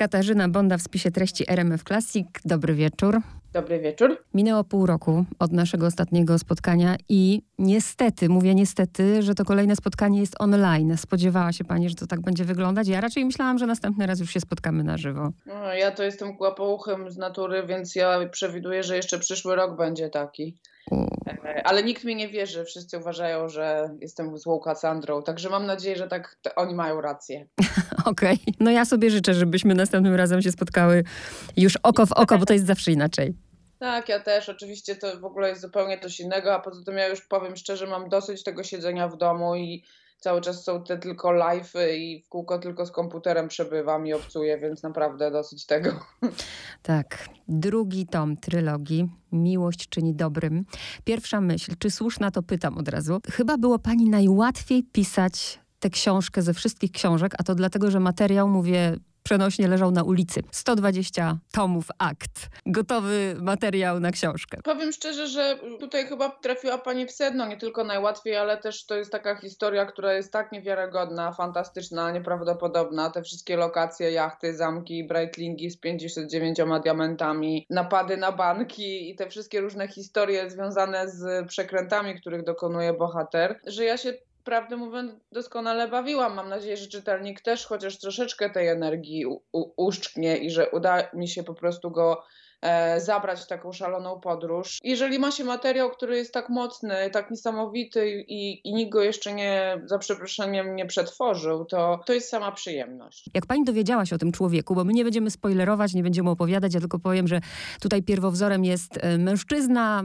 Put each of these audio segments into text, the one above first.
Katarzyna Bonda w spisie treści RMF Classic. Dobry wieczór. Dobry wieczór. Minęło pół roku od naszego ostatniego spotkania i niestety, mówię niestety, że to kolejne spotkanie jest online. Spodziewała się pani, że to tak będzie wyglądać? Ja raczej myślałam, że następny raz już się spotkamy na żywo. No, ja to jestem kłapouchem z natury, więc ja przewiduję, że jeszcze przyszły rok będzie taki. E, ale nikt mi nie wierzy. Wszyscy uważają, że jestem złą Kassandrą. Także mam nadzieję, że tak oni mają rację. Okej. Okay. No ja sobie życzę, żebyśmy następnym razem się spotkały już oko w oko, bo to jest zawsze inaczej. Tak, ja też. Oczywiście to w ogóle jest zupełnie coś innego, a poza tym ja już powiem szczerze, mam dosyć tego siedzenia w domu i cały czas są te tylko live i w kółko tylko z komputerem przebywam i obcuję, więc naprawdę dosyć tego. Tak. Drugi tom trylogii Miłość czyni dobrym. Pierwsza myśl, czy słuszna, to pytam od razu. Chyba było pani najłatwiej pisać tę książkę ze wszystkich książek, a to dlatego, że materiał, mówię przenośnie leżał na ulicy. 120 tomów akt. Gotowy materiał na książkę. Powiem szczerze, że tutaj chyba trafiła Pani w sedno, nie tylko najłatwiej, ale też to jest taka historia, która jest tak niewiarygodna, fantastyczna, nieprawdopodobna. Te wszystkie lokacje, jachty, zamki, brightlingi z 59 diamentami, napady na banki i te wszystkie różne historie związane z przekrętami, których dokonuje bohater, że ja się prawdę mówiąc, doskonale bawiłam. Mam nadzieję, że czytelnik też chociaż troszeczkę tej energii uszczknie i że uda mi się po prostu go zabrać w taką szaloną podróż. Jeżeli ma się materiał, który jest tak mocny, tak niesamowity i, i nikt go jeszcze nie, za przeproszeniem, nie przetworzył, to to jest sama przyjemność. Jak pani dowiedziała się o tym człowieku, bo my nie będziemy spoilerować, nie będziemy opowiadać, ja tylko powiem, że tutaj pierwowzorem jest e, mężczyzna,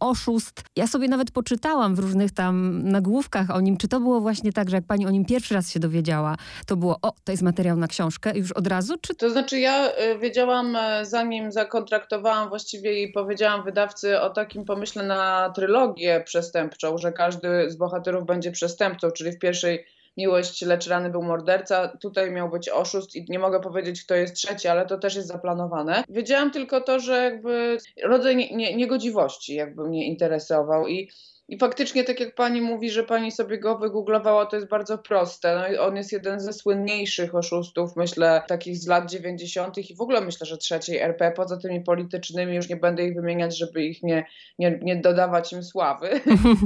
oszust. Ja sobie nawet poczytałam w różnych tam nagłówkach o nim, czy to było właśnie tak, że jak pani o nim pierwszy raz się dowiedziała, to było, o, to jest materiał na książkę już od razu? Czy... To znaczy ja e, wiedziałam zanim zakontraktowałam potraktowałam właściwie i powiedziałam wydawcy o takim pomyśle na trylogię przestępczą, że każdy z bohaterów będzie przestępcą, czyli w pierwszej miłość, lecz rany był morderca, tutaj miał być oszust i nie mogę powiedzieć, kto jest trzeci, ale to też jest zaplanowane. Wiedziałam tylko to, że jakby rodzaj nie, nie, niegodziwości jakby mnie interesował i i faktycznie, tak jak pani mówi, że pani sobie go wygooglowała, to jest bardzo proste. No on jest jeden ze słynniejszych oszustów, myślę, takich z lat 90. i w ogóle myślę, że trzeciej RP, poza tymi politycznymi, już nie będę ich wymieniać, żeby ich nie, nie, nie dodawać im sławy.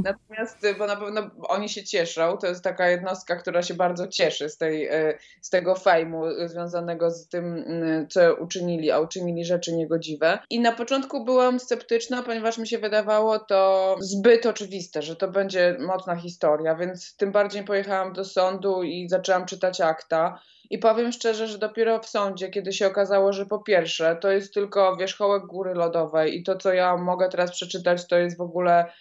Natomiast, bo na pewno oni się cieszą, to jest taka jednostka, która się bardzo cieszy z, tej, e, z tego fejmu związanego z tym, mm, co uczynili, a uczynili rzeczy niegodziwe. I na początku byłam sceptyczna, ponieważ mi się wydawało to zbyt oczywiste oczywiste, że to będzie mocna historia, więc tym bardziej pojechałam do sądu i zaczęłam czytać akta. I powiem szczerze, że dopiero w sądzie, kiedy się okazało, że po pierwsze to jest tylko wierzchołek góry lodowej i to, co ja mogę teraz przeczytać, to jest w ogóle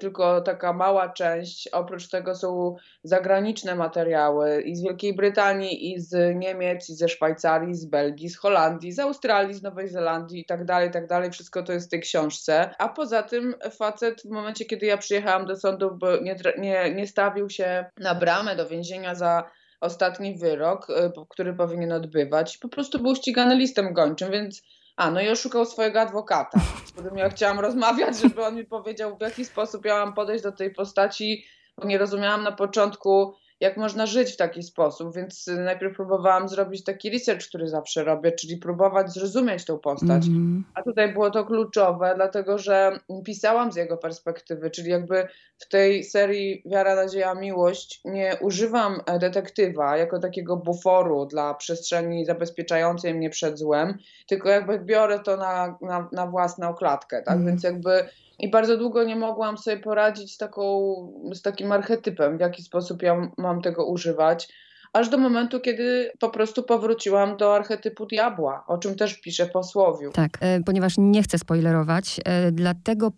tylko taka mała część. Oprócz tego są zagraniczne materiały i z Wielkiej Brytanii, i z Niemiec, i ze Szwajcarii, z Belgii, z Holandii, z Australii, z Nowej Zelandii i tak dalej, tak dalej. Wszystko to jest w tej książce. A poza tym facet w momencie, kiedy ja przyjechałam do sądu, nie, nie, nie stawił się na bramę do więzienia za ostatni wyrok, e, który powinien odbywać. Po prostu był ścigany listem gończym, więc a, no i oszukał swojego adwokata, z którym ja chciałam rozmawiać, żeby on mi powiedział, w jaki sposób ja mam podejść do tej postaci, bo nie rozumiałam na początku, jak można żyć w taki sposób, więc najpierw próbowałam zrobić taki research, który zawsze robię, czyli próbować zrozumieć tą postać. Mm -hmm. A tutaj było to kluczowe, dlatego że pisałam z jego perspektywy, czyli jakby w tej serii Wiara, Nadzieja, Miłość nie używam detektywa jako takiego buforu dla przestrzeni zabezpieczającej mnie przed złem, tylko jakby biorę to na, na, na własną klatkę, tak? Mm. Więc jakby i bardzo długo nie mogłam sobie poradzić z, taką, z takim archetypem, w jaki sposób ja mam tego używać aż do momentu, kiedy po prostu powróciłam do archetypu diabła, o czym też piszę w posłowiu. Tak, e, ponieważ nie chcę spoilerować, e, dlatego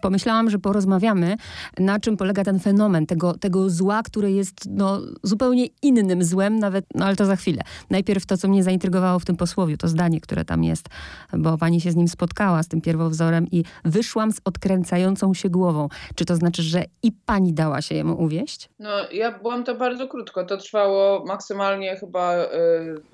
pomyślałam, że porozmawiamy, na czym polega ten fenomen tego, tego zła, które jest no, zupełnie innym złem, nawet, no ale to za chwilę. Najpierw to, co mnie zaintrygowało w tym posłowiu, to zdanie, które tam jest, bo pani się z nim spotkała, z tym pierwowzorem i wyszłam z odkręcającą się głową. Czy to znaczy, że i pani dała się jemu uwieść? No, ja byłam to bardzo krótko. To trwało maksymalnie chyba, yy,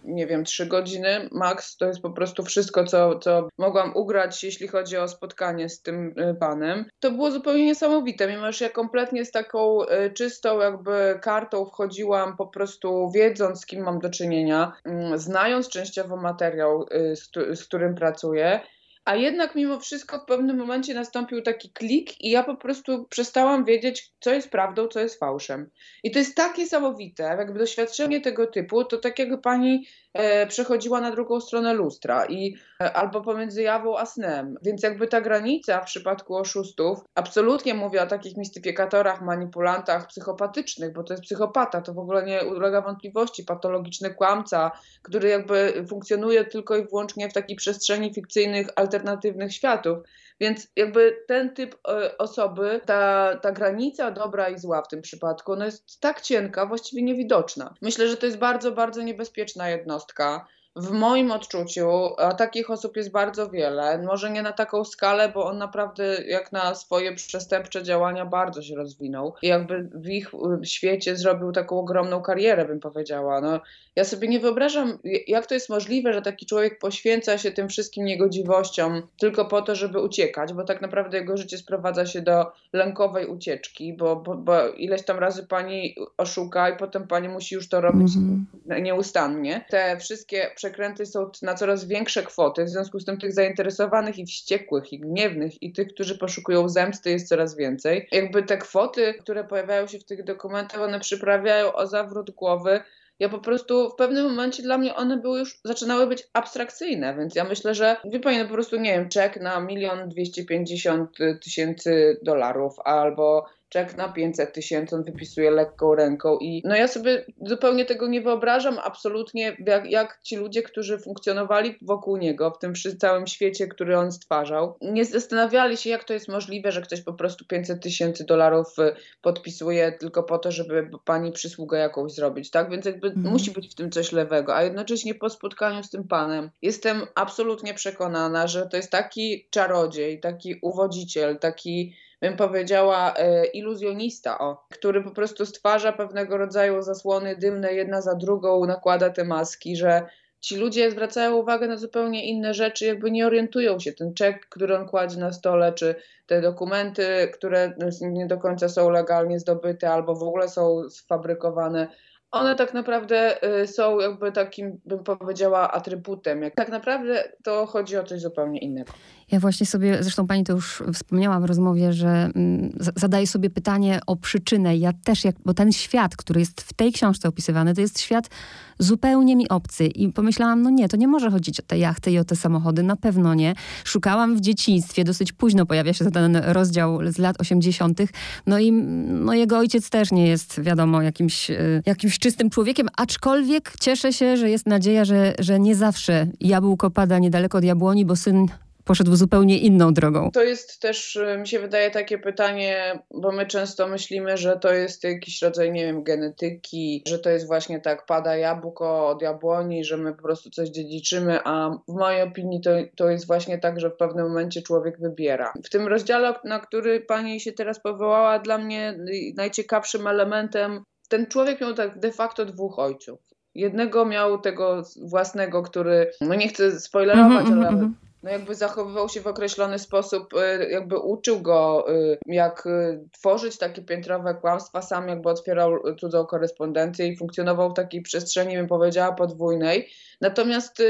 nie wiem, trzy godziny. Max to jest po prostu wszystko, co, co mogłam ugrać, jeśli chodzi o spotkanie z tym yy, panem To było zupełnie niesamowite, mimo że ja kompletnie z taką y, czystą jakby kartą wchodziłam po prostu wiedząc z kim mam do czynienia, y, znając częściowo materiał, y, z którym pracuję, a jednak mimo wszystko w pewnym momencie nastąpił taki klik i ja po prostu przestałam wiedzieć, co jest prawdą, co jest fałszem. I to jest tak niesamowite, jakby doświadczenie tego typu, to tak jakby pani e, przechodziła na drugą stronę lustra i e, albo pomiędzy jawą a snem. Więc jakby ta granica w przypadku oszustów, absolutnie mówię o takich mistyfikatorach, manipulantach psychopatycznych, bo to jest psychopata, to w ogóle nie ulega wątpliwości, patologiczny kłamca, który jakby funkcjonuje tylko i wyłącznie w takiej przestrzeni fikcyjnych, alternatywnych światów. Więc jakby ten typ e, osoby, ta, ta granica dobra i zła w tym przypadku, ona jest tak cienka, właściwie niewidoczna. Myślę, że to jest bardzo, bardzo niebezpieczna jednostka w moim odczuciu, a takich osób jest bardzo wiele, może nie na taką skalę, bo on naprawdę jak na swoje przestępcze działania bardzo się rozwinął i jakby w ich y, świecie zrobił taką ogromną karierę, bym powiedziała. No, ja sobie nie wyobrażam, jak to jest możliwe, że taki człowiek poświęca się tym wszystkim niegodziwościom tylko po to, żeby uciekać, bo tak naprawdę jego życie sprowadza się do lękowej ucieczki, bo, bo, bo ileś tam razy pani oszuka i potem pani musi już to robić mm -hmm. nieustannie. Te wszystkie przekręty są na coraz większe kwoty, w związku z tym tych zainteresowanych i wściekłych, i gniewnych, i tych, którzy poszukują zemsty jest coraz więcej. Jakby te kwoty, które pojawiają się w tych dokumentach, one przyprawiają o zawrót głowy ja po prostu w pewnym momencie dla mnie one były już, zaczynały być abstrakcyjne, więc ja myślę, że wie pani, no po prostu nie wiem, czek na milion dwieście pięćdziesiąt tysięcy dolarów albo czek na 500 tysięcy, on wypisuje lekką ręką i no ja sobie zupełnie tego nie wyobrażam absolutnie, jak, jak ci ludzie, którzy funkcjonowali wokół niego w tym całym świecie, który on stwarzał, nie zastanawiali się, jak to jest możliwe, że ktoś po prostu 500 tysięcy dolarów y, podpisuje tylko po to, żeby pani przysługę jakąś zrobić, tak? Więc jakby mhm. musi być w tym coś lewego, a jednocześnie po spotkaniu z tym panem jestem absolutnie przekonana, że to jest taki czarodziej, taki uwodziciel, taki bym powiedziała, e, iluzjonista, o, który po prostu stwarza pewnego rodzaju zasłony dymne jedna za drugą, nakłada te maski, że ci ludzie zwracają uwagę na zupełnie inne rzeczy, jakby nie orientują się. Ten czek, który on kładzie na stole, czy te dokumenty, które nie do końca są legalnie zdobyte albo w ogóle są sfabrykowane, one tak naprawdę y, są jakby takim, bym powiedziała, atrybutem. Tak naprawdę to chodzi o coś zupełnie innego. Ja właśnie sobie, zresztą pani to już wspomniała w rozmowie, że mm, zadaję sobie pytanie o przyczynę. Ja też, jak, bo ten świat, który jest w tej książce opisywany, to jest świat zupełnie mi obcy. I pomyślałam, no nie, to nie może chodzić o te jachty i o te samochody, na pewno nie. Szukałam w dzieciństwie, dosyć późno pojawia się ten rozdział z lat 80. No i no jego ojciec też nie jest, wiadomo, jakimś, y, jakimś czystym człowiekiem, aczkolwiek cieszę się, że jest nadzieja, że, że nie zawsze jabłko pada niedaleko od jabłoni, bo syn poszedł zupełnie inną drogą. To jest też, y, mi się wydaje, takie pytanie, bo my często myślimy, że to jest jakiś rodzaj, nie wiem, genetyki, że to jest właśnie tak, pada jabłko od jabłoni, że my po prostu coś dziedziczymy, a w mojej opinii to, to jest właśnie tak, że w pewnym momencie człowiek wybiera. W tym rozdziale, na który pani się teraz powołała, dla mnie najciekawszym elementem, ten człowiek miał tak de facto dwóch ojców. Jednego miał tego własnego, który, no nie chcę spoilerować, mm -hmm, ale mm -hmm no jakby zachowywał się w określony sposób, y, jakby uczył go, y, jak y, tworzyć takie piętrowe kłamstwa, sam jakby otwierał cudzą korespondencję i funkcjonował w takiej przestrzeni, bym powiedziała, podwójnej. Natomiast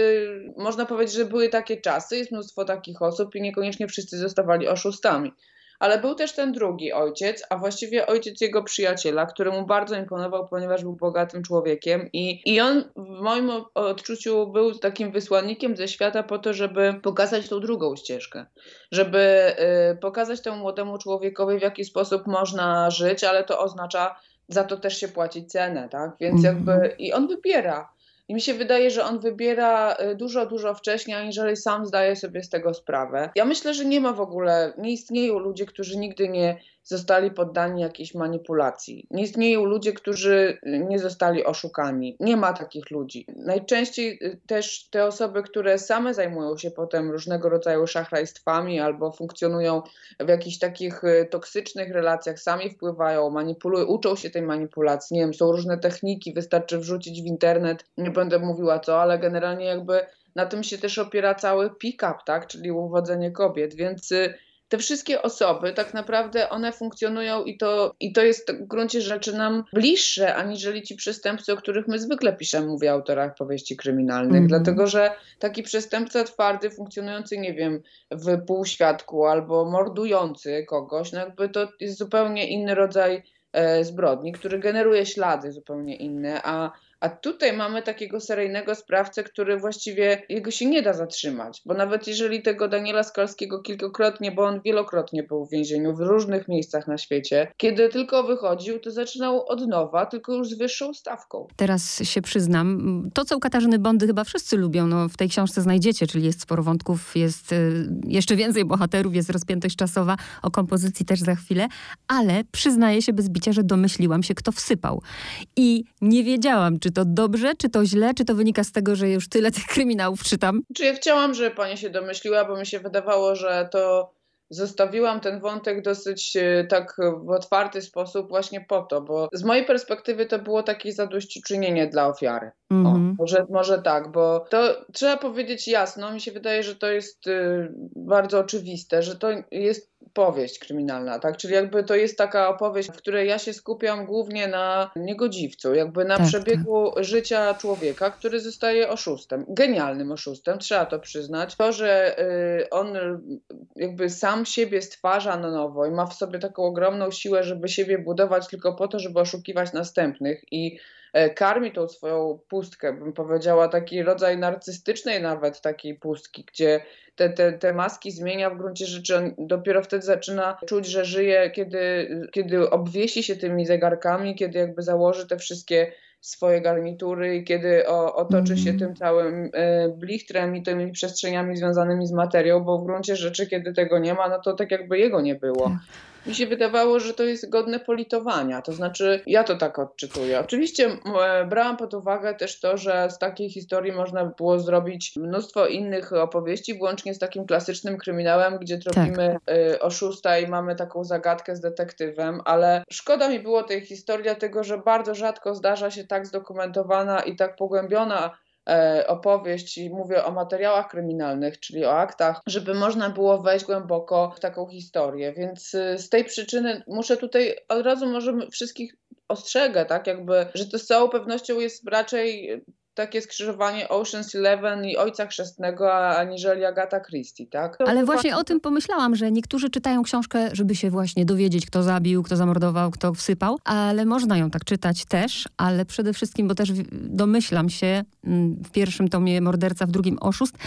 można powiedzieć, że były takie czasy, jest mnóstwo takich osób i niekoniecznie wszyscy zostawali oszustami ale był też ten drugi ojciec, a właściwie ojciec jego przyjaciela, który mu bardzo imponował, ponieważ był bogatym człowiekiem i, i on w moim odczuciu był takim wysłannikiem ze świata po to, żeby pokazać tą drugą ścieżkę, żeby y, pokazać temu młodemu człowiekowi, w jaki sposób można żyć, ale to oznacza za to też się płacić cenę, tak? Więc mhm. jakby i on wybiera. I mi się wydaje, że on wybiera y, dużo, dużo wcześniej, aniżeli sam zdaje sobie z tego sprawę. Ja myślę, że nie ma w ogóle, nie istnieją ludzie, którzy nigdy nie zostali poddani jakiejś manipulacji. Nie istnieją ludzie, którzy nie zostali oszukani. Nie ma takich ludzi. Najczęściej y, też te osoby, które same zajmują się potem różnego rodzaju szachrajstwami albo funkcjonują w jakichś takich y, toksycznych relacjach, sami wpływają, manipulują, uczą się tej manipulacji. Nie wiem, są różne techniki, wystarczy wrzucić w internet, nie będę mówiła co, ale generalnie jakby na tym się też opiera cały pick-up, tak, czyli uwodzenie kobiet, więc y, te wszystkie osoby tak naprawdę one funkcjonują i to, i to jest w gruncie rzeczy nam bliższe, aniżeli ci przestępcy, o których my zwykle piszemy, mówię o autorach powieści kryminalnych, mm. dlatego że taki przestępca twardy, funkcjonujący, nie wiem, w półświadku albo mordujący kogoś, no jakby to jest zupełnie inny rodzaj e, zbrodni, który generuje ślady zupełnie inne, a a tutaj mamy takiego seryjnego sprawcę, który właściwie jego się nie da zatrzymać, bo nawet jeżeli tego Daniela Skalskiego kilkakrotnie, bo on wielokrotnie był w więzieniu w różnych miejscach na świecie, kiedy tylko wychodził, to zaczynał od nowa, tylko już z wyższą stawką. Teraz się przyznam, to co u Katarzyny Bondy chyba wszyscy lubią, no w tej książce znajdziecie, czyli jest sporo wątków, jest y, jeszcze więcej bohaterów, jest rozpiętość czasowa, o kompozycji też za chwilę, ale przyznaję się bez bicia, że domyśliłam się, kto wsypał. I nie wiedziałam, czy to dobrze, czy to źle, czy to wynika z tego, że już tyle tych kryminałów czytam? Czy ja chciałam, żeby pani się domyśliła, bo mi się wydawało, że to zostawiłam ten wątek dosyć e, tak w otwarty sposób właśnie po to, bo z mojej perspektywy to było takie zadośćuczynienie dla ofiary. Mm -hmm. o, mhm. może, może tak, bo to trzeba powiedzieć jasno, mi się wydaje, że to jest y, bardzo oczywiste, że to jest powieść kryminalna, tak? Czyli jakby to jest taka opowieść, w której ja się skupiam głównie na niegodziwcu, jakby na tak, przebiegu tak. życia człowieka, który zostaje oszustem, genialnym oszustem, trzeba to przyznać. To, że y, on jakby sam siebie stwarza na nowo i ma w sobie taką ogromną siłę, żeby siebie budować tylko po to, żeby oszukiwać następnych i E, karmi tą swoją pustkę, bym powiedziała, taki rodzaj narcystycznej nawet takiej pustki, gdzie te, te, te maski zmienia w gruncie rzeczy, on dopiero wtedy zaczyna czuć, że żyje, kiedy, kiedy obwiesi się tymi zegarkami, kiedy jakby założy te wszystkie swoje garnitury i kiedy o, otoczy się mhm. tym całym e, blichtrem i tymi przestrzeniami związanymi z materią, bo w gruncie rzeczy, kiedy tego nie ma, no to tak jakby jego nie było. Tak mi się wydawało, że to jest godne politowania. To znaczy, ja to tak odczytuję. Oczywiście e, brałam pod uwagę też to, że z takiej historii można było zrobić mnóstwo innych opowieści, włącznie z takim klasycznym kryminałem, gdzie tropimy tak. E, oszusta i mamy taką zagadkę z detektywem, ale szkoda mi było tej historii, dlatego że bardzo rzadko zdarza się tak zdokumentowana i tak pogłębiona E, opowieść i mówię o materiałach kryminalnych, czyli o aktach, żeby można było wejść głęboko w taką historię. Więc y, z tej przyczyny muszę tutaj od razu może wszystkich ostrzegę, tak, jakby, że to z całą pewnością jest raczej takie skrzyżowanie Ocean's Eleven i Ojca Chrzestnego, aniżeli Agata Christie, tak? Ale właśnie o tym pomyślałam, że niektórzy czytają książkę, żeby się właśnie dowiedzieć, kto zabił, kto zamordował, kto wsypał, ale można ją tak czytać też, ale przede wszystkim, bo też domyślam się w pierwszym tomie Morderca, w drugim Oszust,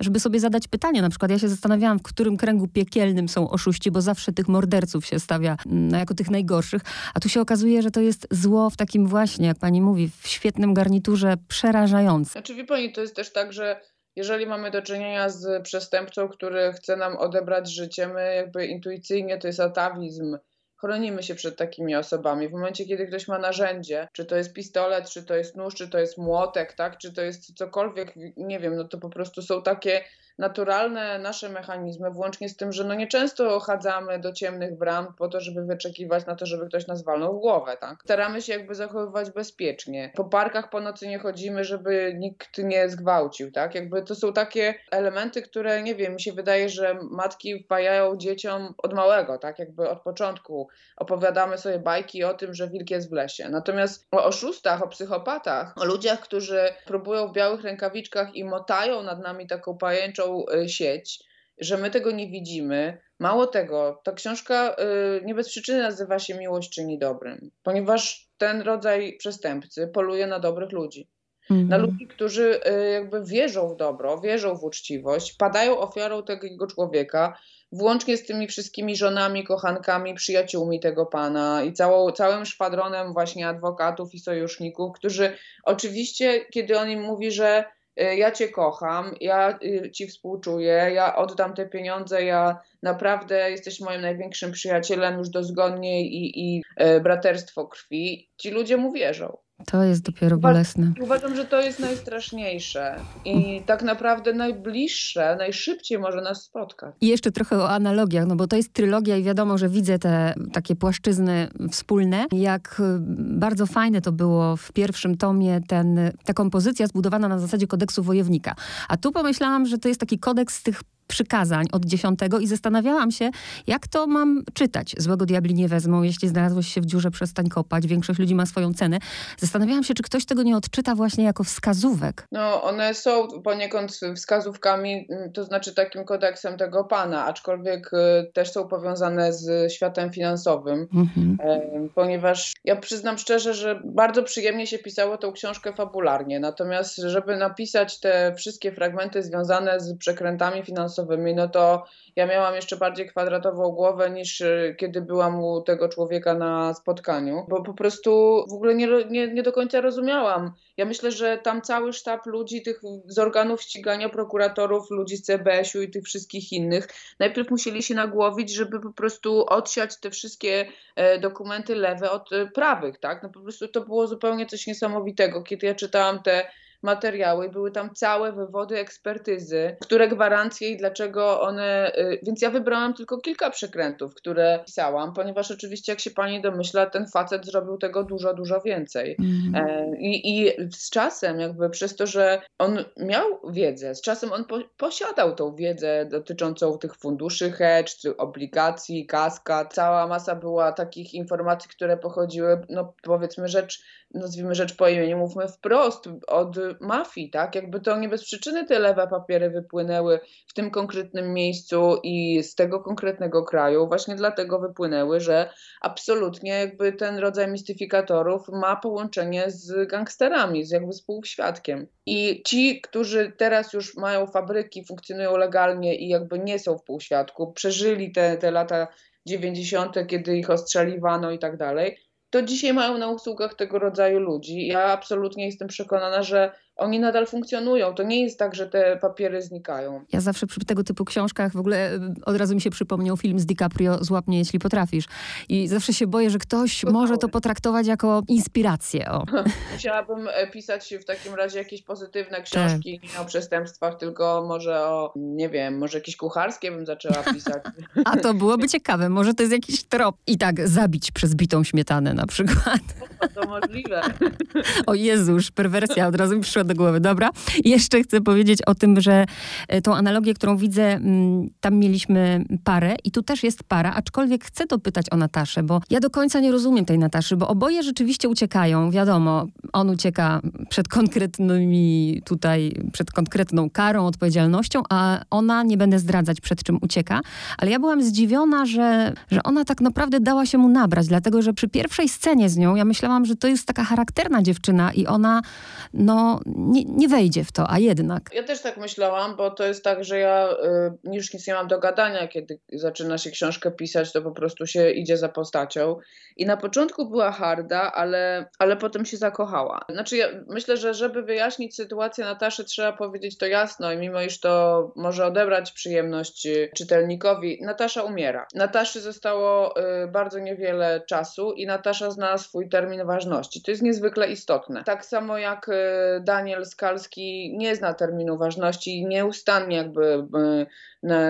żeby sobie zadać pytanie. Na przykład ja się zastanawiałam, w którym kręgu piekielnym są oszuści, bo zawsze tych morderców się stawia no, jako tych najgorszych, a tu się okazuje, że to jest zło w takim właśnie, jak pani mówi, w świetnym garniturze, przerażające. Znaczy, wie pani, to jest też tak, że jeżeli mamy do czynienia z przestępcą, który chce nam odebrać życie, my jakby intuicyjnie to jest atawizm. Chronimy się przed takimi osobami. W momencie, kiedy ktoś ma narzędzie, czy to jest pistolet, czy to jest nóż, czy to jest młotek, tak, czy to jest cokolwiek, nie wiem, no to po prostu są takie naturalne nasze mechanizmy, włącznie z tym, że no nieczęsto chadzamy do ciemnych bram po to, żeby wyczekiwać na to, żeby ktoś nas walnął w głowę, tak? Staramy się jakby zachowywać bezpiecznie. Po parkach po nocy nie chodzimy, żeby nikt nie zgwałcił, tak? Jakby to są takie elementy, które, nie wiem, mi się wydaje, że matki wpajają dzieciom od małego, tak? Jakby od początku opowiadamy sobie bajki o tym, że wilk jest w lesie. Natomiast o oszustach, o psychopatach, o ludziach, którzy próbują w białych rękawiczkach i motają nad nami taką pajęczą Y, sieć, że my tego nie widzimy. Mało tego, ta książka y, nie bez przyczyny nazywa się Miłość czyni dobrym, ponieważ ten rodzaj przestępcy poluje na dobrych ludzi. Mhm. Na ludzi, którzy y, jakby wierzą w dobro, wierzą w uczciwość, padają ofiarą tego człowieka, włącznie z tymi wszystkimi żonami, kochankami, przyjaciółmi tego pana i całą, całym szwadronem właśnie adwokatów i sojuszników, którzy oczywiście, kiedy on im mówi, że ja cię kocham, ja y, ci współczuję, ja oddam te pieniądze, ja naprawdę jesteś moim największym przyjacielem już dozgonnie i, i y, braterstwo krwi. Ci ludzie mu wierzą. To jest dopiero bolesne. Uważam, że to jest najstraszniejsze i tak naprawdę najbliższe, najszybciej może nas spotkać. I jeszcze trochę o analogiach, no bo to jest trylogia i wiadomo, że widzę te takie płaszczyzny wspólne. Jak bardzo fajne to było w pierwszym tomie ten, ta kompozycja zbudowana na zasadzie kodeksu wojownika. A tu pomyślałam, że to jest taki kodeks tych przykazań od dziesiątego i zastanawiałam się, jak to mam czytać. Złego diabli nie wezmą, jeśli znalazłeś się w dziurze, przestań kopać. Większość ludzi ma swoją cenę. Zastanawiałam się, czy ktoś tego nie odczyta właśnie jako wskazówek. No, one są poniekąd wskazówkami, mm, to znaczy takim kodeksem tego pana, aczkolwiek y, też są powiązane z światem finansowym, mhm. ponieważ ja przyznam szczerze, że bardzo przyjemnie się pisało tą książkę fabularnie, natomiast żeby napisać te wszystkie fragmenty związane z przekrętami finansowymi, no to ja miałam jeszcze bardziej kwadratową głowę niż y, kiedy byłam u tego człowieka na spotkaniu, bo po prostu w ogóle nie, nie, nie do końca rozumiałam. Ja myślę, że tam cały sztab ludzi, tych z organów ścigania, prokuratorów, ludzi z CBS-u i tych wszystkich innych, najpierw musieli się nagłowić, żeby po prostu odsiać te wszystkie e, dokumenty lewe od e, prawych, tak? No po prostu to było zupełnie coś niesamowitego. Kiedy ja czytałam te materiały, były tam całe wywody ekspertyzy, które gwarancje i dlaczego one. Y, więc ja wybrałam tylko kilka przekrętów, które pisałam, ponieważ oczywiście, jak się pani domyśla, ten facet zrobił tego dużo, dużo więcej. Mm. I, I z czasem, jakby przez to, że on miał wiedzę, z czasem on po, posiadał tą wiedzę dotyczącą tych funduszy hedge, obligacji, kaskad. Cała masa była takich informacji, które pochodziły, no powiedzmy rzecz nazwijmy rzecz po imieniu, mówmy wprost, od mafii, tak? Jakby to nie bez przyczyny te lewe papiery wypłynęły w tym konkretnym miejscu i z tego konkretnego kraju, właśnie dlatego wypłynęły, że absolutnie jakby ten rodzaj mistyfikatorów ma połączenie z gangsterami, z jakby współświadkiem. I ci, którzy teraz już mają fabryki, funkcjonują legalnie i jakby nie są w półświadku, przeżyli te, te lata 90., kiedy ich ostrzeliwano i tak dalej, to dzisiaj mają na usługach tego rodzaju ludzi. Ja absolutnie jestem przekonana, że oni nadal funkcjonują. To nie jest tak, że te papiery znikają. Ja zawsze przy tego typu książkach w ogóle e, od razu mi się przypomniał film z DiCaprio Złap mnie, jeśli potrafisz. I zawsze się boję, że ktoś może to potraktować jako inspirację. O. Musiałabym e, pisać w takim razie jakieś pozytywne tak. książki, nie o przestępstwach, tylko może o, nie wiem, może jakieś kucharskie bym zaczęła pisać. A to byłoby ciekawe. Może to jest jakiś trop. I tak zabić przez bitą śmietanę na przykład. To, to możliwe. O Jezusz, perwersja od razu mi przyszła do głowy, dobra? Jeszcze chcę powiedzieć o tym, że e, tą analogię, którą widzę, mm, tam mieliśmy parę i tu też jest para, aczkolwiek chcę dopytać o Nataszę, bo ja do końca nie rozumiem tej Nataszy, bo oboje rzeczywiście uciekają, wiadomo, on ucieka przed konkretnymi tutaj, przed konkretną karą, odpowiedzialnością, a ona, nie będę zdradzać przed czym ucieka, ale ja byłam zdziwiona, że, że ona tak naprawdę dała się mu nabrać, dlatego, że przy pierwszej scenie z nią, ja myślałam, że to jest taka charakterna dziewczyna i ona, no, nie, nie wejdzie w to, a jednak. Ja też tak myślałam, bo to jest tak, że ja y, już nic nie mam do gadania, kiedy zaczyna się książkę pisać, to po prostu się idzie za postacią. I na początku była harda, ale, ale potem się zakochała. Znaczy, ja myślę, że żeby wyjaśnić sytuację Nataszy, trzeba powiedzieć to jasno i mimo iż to może odebrać przyjemność y, czytelnikowi, Natasza umiera. Nataszy zostało y, bardzo niewiele czasu i Natasza zna swój termin ważności. To jest niezwykle istotne. Tak samo jak y, Daniel Skalski nie zna terminu ważności i nieustannie jakby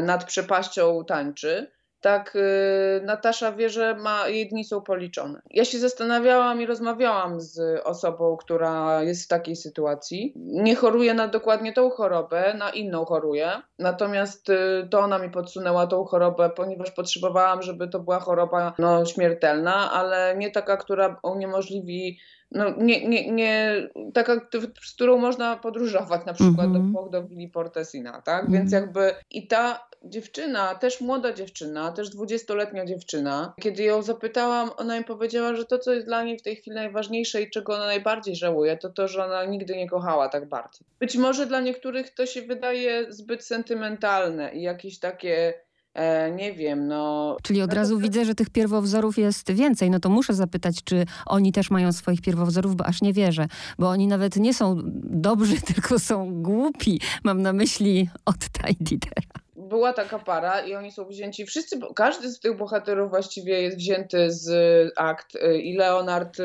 nad przepaścią tańczy tak y, Natasza wie, że ma, jej dni są policzone. Ja się zastanawiałam i rozmawiałam z osobą, która jest w takiej sytuacji. Nie choruje na dokładnie tą chorobę, na inną choruje. Natomiast y, to ona mi podsunęła tą chorobę, ponieważ potrzebowałam, żeby to była choroba no, śmiertelna, ale nie taka, która uniemożliwi no, nie, nie, nie, taka, z którą można podróżować na przykład mm -hmm. do mhm. Włoch, do Willi Portesina, tak? Mm -hmm. Więc jakby i ta dziewczyna, też młoda dziewczyna, też dwudziestoletnia dziewczyna, kiedy ją zapytałam, ona mi powiedziała, że to, co jest dla niej w tej chwili najważniejsze i czego ona najbardziej żałuje, to to, że ona nigdy nie kochała tak bardzo. Być może dla niektórych to się wydaje zbyt sentymentalne i jakieś takie E, nie wiem, no. Czyli od razu widzę, że tych pierwowzorów jest więcej. No to muszę zapytać, czy oni też mają swoich pierwowzorów, bo aż nie wierzę. Bo oni nawet nie są dobrzy, tylko są głupi. Mam na myśli od Tididera była taka para i oni są wzięci, wszyscy, każdy z tych bohaterów właściwie jest wzięty z akt y, i Leonard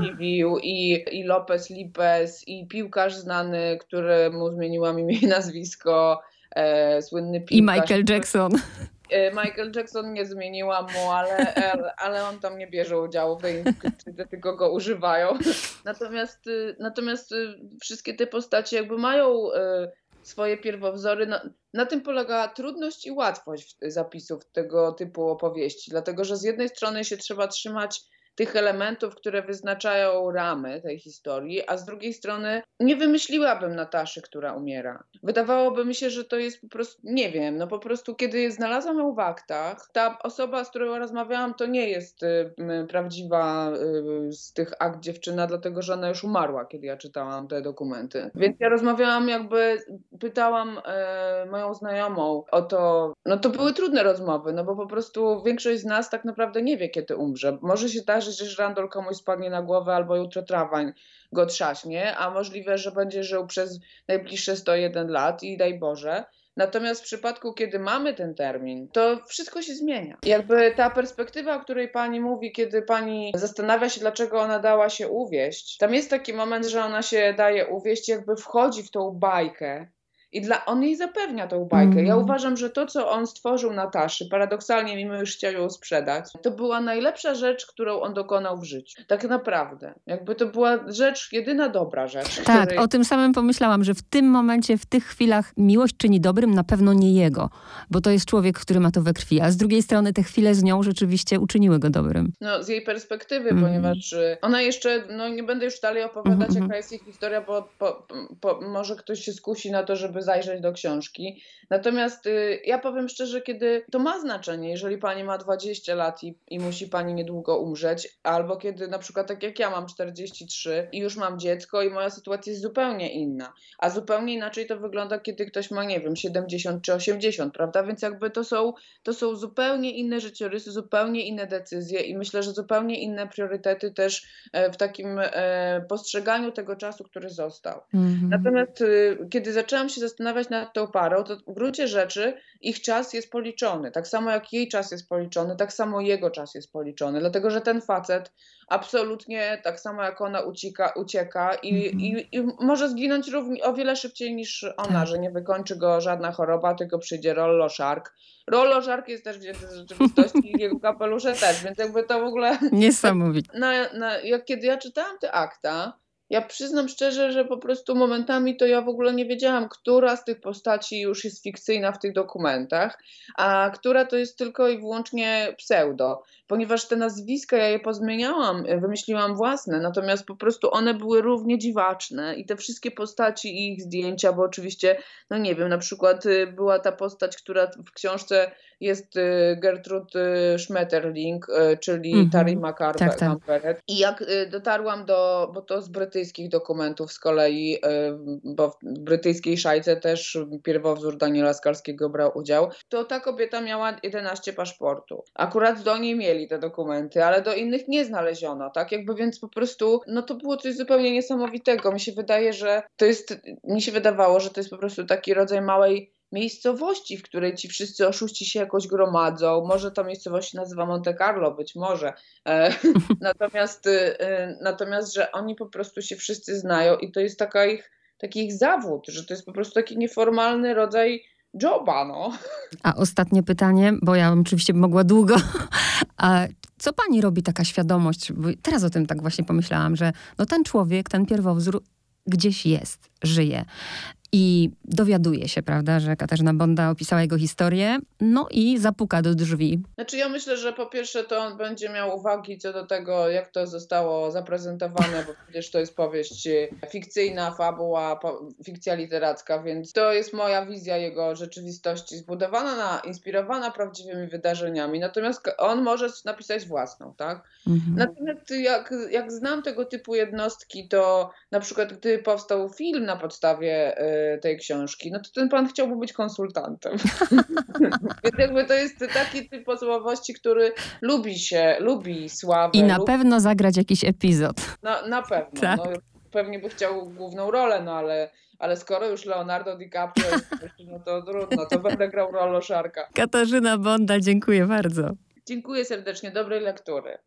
Liviu i, i Lopez Lipez i piłkarz znany, któremu zmieniłam imię i nazwisko, e, słynny piłkarz. I Michael Jackson. E, Michael Jackson nie zmieniła mu, ale, ale on tam nie bierze udziału w tej inwestycji, tylko go używają. Natomiast, y, natomiast y, wszystkie te postacie jakby mają y, swoje pierwowzory. No, na tym polega trudność i łatwość zapisów tego typu opowieści, dlatego że z jednej strony się trzeba trzymać tych elementów, które wyznaczają ramy tej historii, a z drugiej strony nie wymyśliłabym Nataszy, która umiera. Wydawałoby mi się, że to jest po prostu, nie wiem, no po prostu kiedy znalazłam ją w aktach, ta osoba, z którą rozmawiałam, to nie jest y, prawdziwa y, z tych akt dziewczyna, dlatego że ona już umarła, kiedy ja czytałam te dokumenty. Więc ja rozmawiałam jakby, pytałam y, moją znajomą o to, no to były trudne rozmowy, no bo po prostu większość z nas tak naprawdę nie wie, kiedy umrze. Może się zdarzyć, że żrandol komuś spadnie na głowę albo jutro trawań go trzaśnie, a możliwe, że będzie żył przez najbliższe 101 lat i daj Boże. Natomiast w przypadku, kiedy mamy ten termin, to wszystko się zmienia. Jakby ta perspektywa, o której pani mówi, kiedy pani zastanawia się, dlaczego ona dała się uwieść, tam jest taki moment, że ona się daje uwieść, jakby wchodzi w tą bajkę i dla, on jej zapewnia tą bajkę. Ja mhm. uważam, że to, co on stworzył Nataszy, paradoksalnie, mimo już chciał ją sprzedać, to była najlepsza rzecz, którą on dokonał w życiu. Tak naprawdę. Jakby to była rzecz, jedyna dobra rzecz. Tak, której... o tym samym pomyślałam, że w tym momencie, w tych chwilach miłość czyni dobrym, na pewno nie jego, bo to jest człowiek, który ma to we krwi, a z drugiej strony te chwile z nią rzeczywiście uczyniły go dobrym. No, z jej perspektywy, mm. ponieważ y, ona jeszcze, no nie będę już dalej opowiadać, mm -hmm. jaka jest jej historia, bo po, po, może ktoś się skusi na to, żeby zajrzeć do książki. Natomiast y, ja powiem szczerze, kiedy to ma znaczenie, jeżeli pani ma 20 lat i, i musi pani niedługo umrzeć, albo kiedy na przykład tak jak ja mam 43 i już mam dziecko i moja sytuacja jest zupełnie inna. A zupełnie inaczej to wygląda, kiedy ktoś ma, nie wiem, 70 czy 80, prawda? Więc jakby to są, to są zupełnie inne życiorysy, zupełnie inne decyzje i myślę, że zupełnie inne priorytety też e, w takim e, postrzeganiu tego czasu, który został. Mhm. Natomiast y, kiedy zaczęłam się zastanawiać nad tą parą, to w gruncie rzeczy ich czas jest policzony. Tak samo jak jej czas jest policzony, tak samo jego czas jest policzony. Dlatego, że ten facet absolutnie tak samo jak ona ucieka, ucieka i, mm -hmm. i, i, może zginąć równie, o wiele szybciej niż ona, tak. że nie wykończy go żadna choroba, tylko przyjdzie Rollo Shark. Rollo Shark jest też wzięty z rzeczywistości i jego kapelusze też, więc jakby to w ogóle... Niesamowite. Na, na, jak, kiedy ja czytałam te akta, ja przyznam szczerze, że po prostu momentami to ja w ogóle nie wiedziałam, która z tych postaci już jest fikcyjna w tych dokumentach, a która to jest tylko i wyłącznie pseudo, ponieważ te nazwiska ja je pozmieniałam, wymyśliłam własne, natomiast po prostu one były równie dziwaczne i te wszystkie postaci i ich zdjęcia, bo oczywiście, no nie wiem, na przykład y, była ta postać, która w książce jest y, Gertrud y, Schmetterling, czyli mm -hmm. Tak, tak. I jak dotarłam do, bo to z brytyjskich dokumentów z kolei, bo w brytyjskiej szajce też pierwowzór Daniela Skalskiego brał udział, to ta kobieta miała 11 paszportów. Akurat do niej mieli te dokumenty, ale do innych nie znaleziono, tak? Jakby więc po prostu, no to było coś zupełnie niesamowitego. Mi się wydaje, że to jest, mi się wydawało, że to jest po prostu taki rodzaj małej miejscowości, w której ci wszyscy oszuści się jakoś gromadzą. Może ta miejscowość się nazywa Monte Carlo, być może. E, natomiast, e, natomiast, że oni po prostu się wszyscy znają i to jest taka ich, taki ich zawód, że to jest po prostu taki nieformalny rodzaj joba, no. A ostatnie pytanie, bo ja oczywiście mogła długo. A co pani robi taka świadomość? Bo teraz o tym tak właśnie pomyślałam, że no ten człowiek, ten pierwowzór gdzieś jest, żyje i dowiaduje się, prawda, że Katarzyna Bonda opisała jego historię, no i zapuka do drzwi. Znaczy ja myślę, że po pierwsze to on będzie miał uwagi co do tego, jak to zostało zaprezentowane, bo przecież to jest powieść fikcyjna, fabuła, fikcja literacka, więc to jest moja wizja jego rzeczywistości, zbudowana na, inspirowana prawdziwymi wydarzeniami, natomiast on może napisać własną, tak? Mhm. Natomiast jak, jak znam tego typu jednostki, to na przykład gdy powstał film na podstawie y, tej książki, no to ten pan chciałby być konsultantem. Więc jakby to jest taki typ osobowości, który lubi się, lubi sławę. I na lubi... pewno zagrać jakiś epizod. Na, na pewno. Tak. No, pewnie by chciał główną rolę, no ale, ale skoro już Leonardo DiCaprio no to trudno, to będę grał rolę Szarka. Katarzyna Bonda, dziękuję bardzo. Dziękuję serdecznie, dobrej lektury.